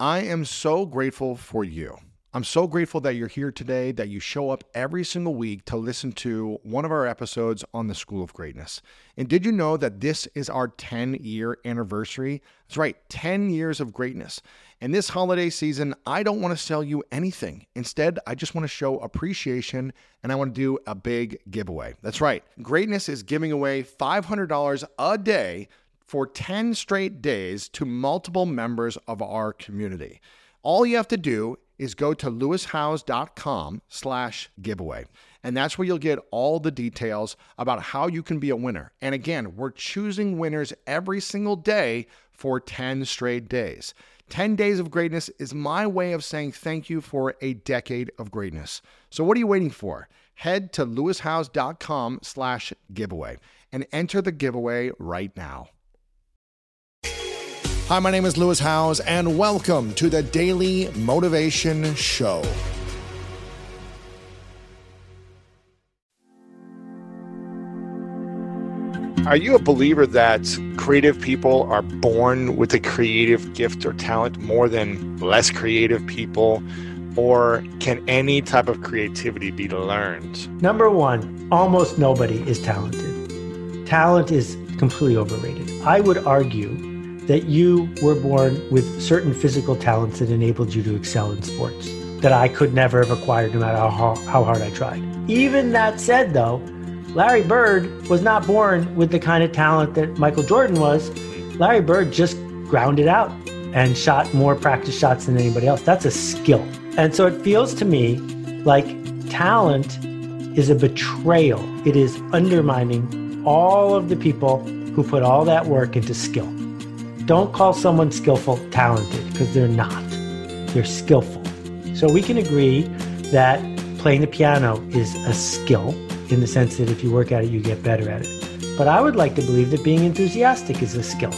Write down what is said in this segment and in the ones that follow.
I am so grateful for you. I'm so grateful that you're here today, that you show up every single week to listen to one of our episodes on the School of Greatness. And did you know that this is our 10 year anniversary? That's right, 10 years of greatness. And this holiday season, I don't want to sell you anything. Instead, I just want to show appreciation and I want to do a big giveaway. That's right, Greatness is giving away $500 a day for 10 straight days to multiple members of our community. All you have to do is go to lewishowes.com slash giveaway. And that's where you'll get all the details about how you can be a winner. And again, we're choosing winners every single day for 10 straight days. 10 days of greatness is my way of saying thank you for a decade of greatness. So what are you waiting for? Head to lewishowes.com slash giveaway and enter the giveaway right now. Hi, my name is Lewis Howes, and welcome to the Daily Motivation Show. Are you a believer that creative people are born with a creative gift or talent more than less creative people? Or can any type of creativity be learned? Number one, almost nobody is talented. Talent is completely overrated. I would argue that you were born with certain physical talents that enabled you to excel in sports that I could never have acquired no matter how, how hard I tried. Even that said, though, Larry Bird was not born with the kind of talent that Michael Jordan was. Larry Bird just grounded out and shot more practice shots than anybody else. That's a skill. And so it feels to me like talent is a betrayal. It is undermining all of the people who put all that work into skill. Don't call someone skillful talented because they're not. They're skillful. So we can agree that playing the piano is a skill in the sense that if you work at it, you get better at it. But I would like to believe that being enthusiastic is a skill.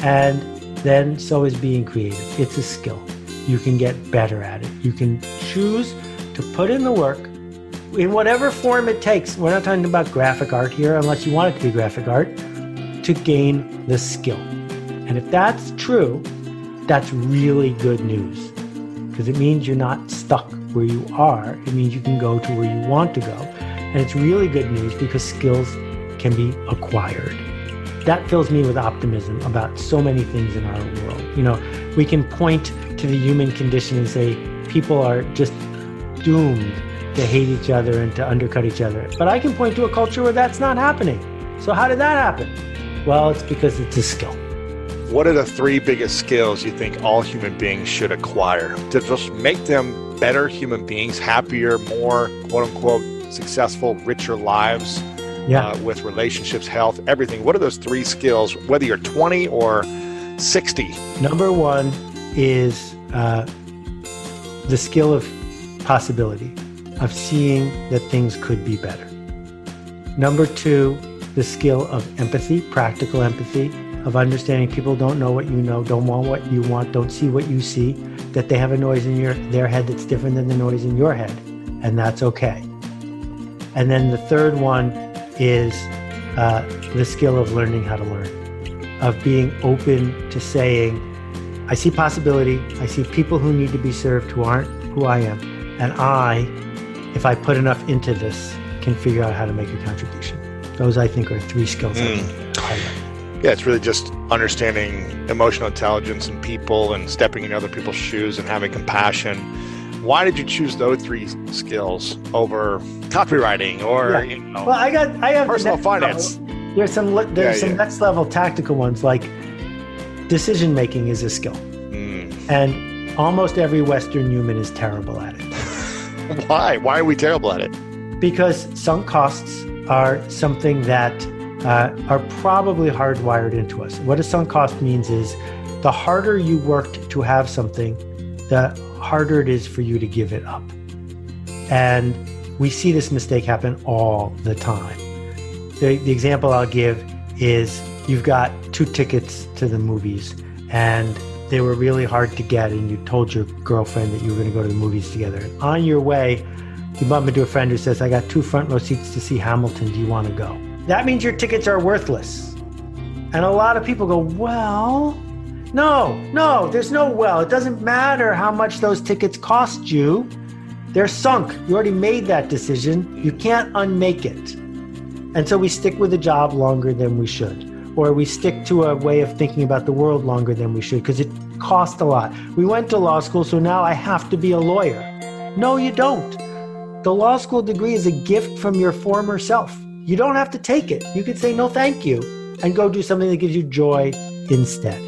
And then so is being creative. It's a skill. You can get better at it. You can choose to put in the work in whatever form it takes. We're not talking about graphic art here, unless you want it to be graphic art, to gain the skill. And if that's true, that's really good news because it means you're not stuck where you are. It means you can go to where you want to go. And it's really good news because skills can be acquired. That fills me with optimism about so many things in our world. You know, we can point to the human condition and say people are just doomed to hate each other and to undercut each other. But I can point to a culture where that's not happening. So, how did that happen? Well, it's because it's a skill. What are the three biggest skills you think all human beings should acquire to just make them better human beings, happier, more quote unquote successful, richer lives yeah. uh, with relationships, health, everything? What are those three skills, whether you're 20 or 60? Number one is uh, the skill of possibility, of seeing that things could be better. Number two, the skill of empathy, practical empathy of understanding people don't know what you know, don't want what you want, don't see what you see, that they have a noise in your their head that's different than the noise in your head, and that's okay. And then the third one is uh, the skill of learning how to learn, of being open to saying, I see possibility, I see people who need to be served who aren't who I am, and I, if I put enough into this, can figure out how to make a contribution. Those I think are three skills mm. I highlight yeah, it's really just understanding emotional intelligence and people and stepping in other people's shoes and having compassion. Why did you choose those three skills over copywriting or yeah. you know, well, I got I have personal finance. Level. There's some there's yeah, some yeah. next level tactical ones like decision making is a skill, mm. and almost every Western human is terrible at it. Why? Why are we terrible at it? Because sunk costs are something that uh, are probably hardwired into us. What a sunk cost means is the harder you worked to have something, the harder it is for you to give it up. And we see this mistake happen all the time. The, the example I'll give is you've got two tickets to the movies and they were really hard to get and you told your girlfriend that you were going to go to the movies together. On your way, you bump into a friend who says, I got two front row seats to see Hamilton. Do you want to go? That means your tickets are worthless. And a lot of people go, Well, no, no, there's no well. It doesn't matter how much those tickets cost you. They're sunk. You already made that decision. You can't unmake it. And so we stick with a job longer than we should, or we stick to a way of thinking about the world longer than we should because it costs a lot. We went to law school, so now I have to be a lawyer. No, you don't. The law school degree is a gift from your former self. You don't have to take it. You could say no, thank you, and go do something that gives you joy instead.